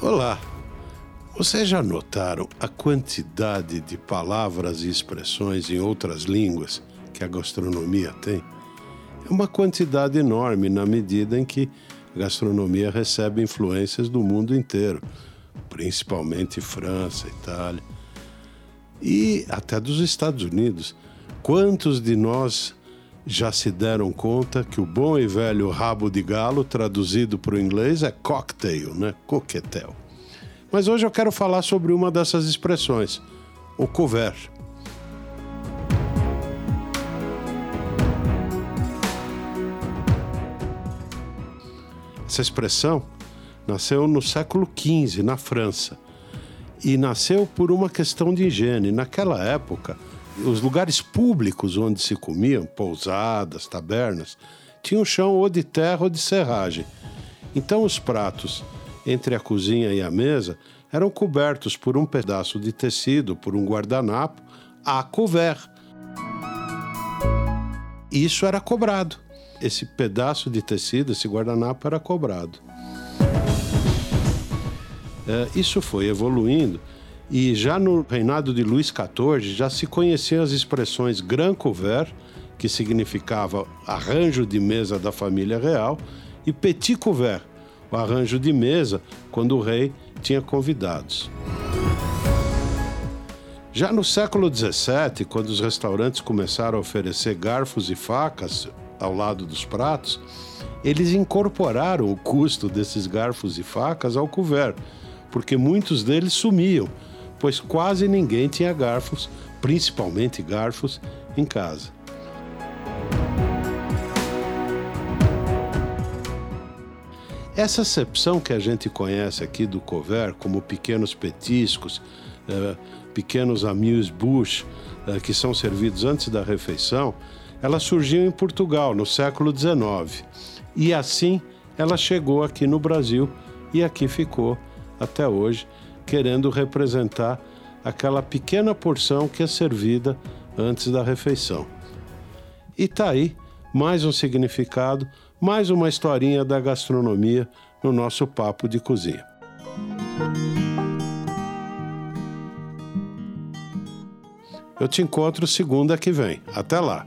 Olá! Vocês já notaram a quantidade de palavras e expressões em outras línguas que a gastronomia tem? É uma quantidade enorme na medida em que a gastronomia recebe influências do mundo inteiro, principalmente França, Itália e até dos Estados Unidos. Quantos de nós já se deram conta que o bom e velho rabo de galo, traduzido para o inglês, é cocktail, né? Coquetel. Mas hoje eu quero falar sobre uma dessas expressões, o couvert. Essa expressão nasceu no século XV, na França, e nasceu por uma questão de higiene. Naquela época, os lugares públicos onde se comiam, pousadas, tabernas, tinham chão ou de terra ou de serragem. Então os pratos entre a cozinha e a mesa eram cobertos por um pedaço de tecido, por um guardanapo, a couvert. Isso era cobrado. Esse pedaço de tecido, esse guardanapo, era cobrado. É, isso foi evoluindo e já no reinado de Luís XIV já se conheciam as expressões grand couvert, que significava arranjo de mesa da família real, e petit couvert, o arranjo de mesa quando o rei tinha convidados. Já no século XVII, quando os restaurantes começaram a oferecer garfos e facas ao lado dos pratos, eles incorporaram o custo desses garfos e facas ao couvert, porque muitos deles sumiam, pois quase ninguém tinha garfos, principalmente garfos, em casa. Essa acepção que a gente conhece aqui do couvert como pequenos petiscos, eh, pequenos amuse-bouche eh, que são servidos antes da refeição, ela surgiu em Portugal no século XIX. E assim ela chegou aqui no Brasil e aqui ficou até hoje, querendo representar aquela pequena porção que é servida antes da refeição. E tá aí mais um significado, mais uma historinha da gastronomia no nosso papo de cozinha. Eu te encontro segunda que vem. Até lá!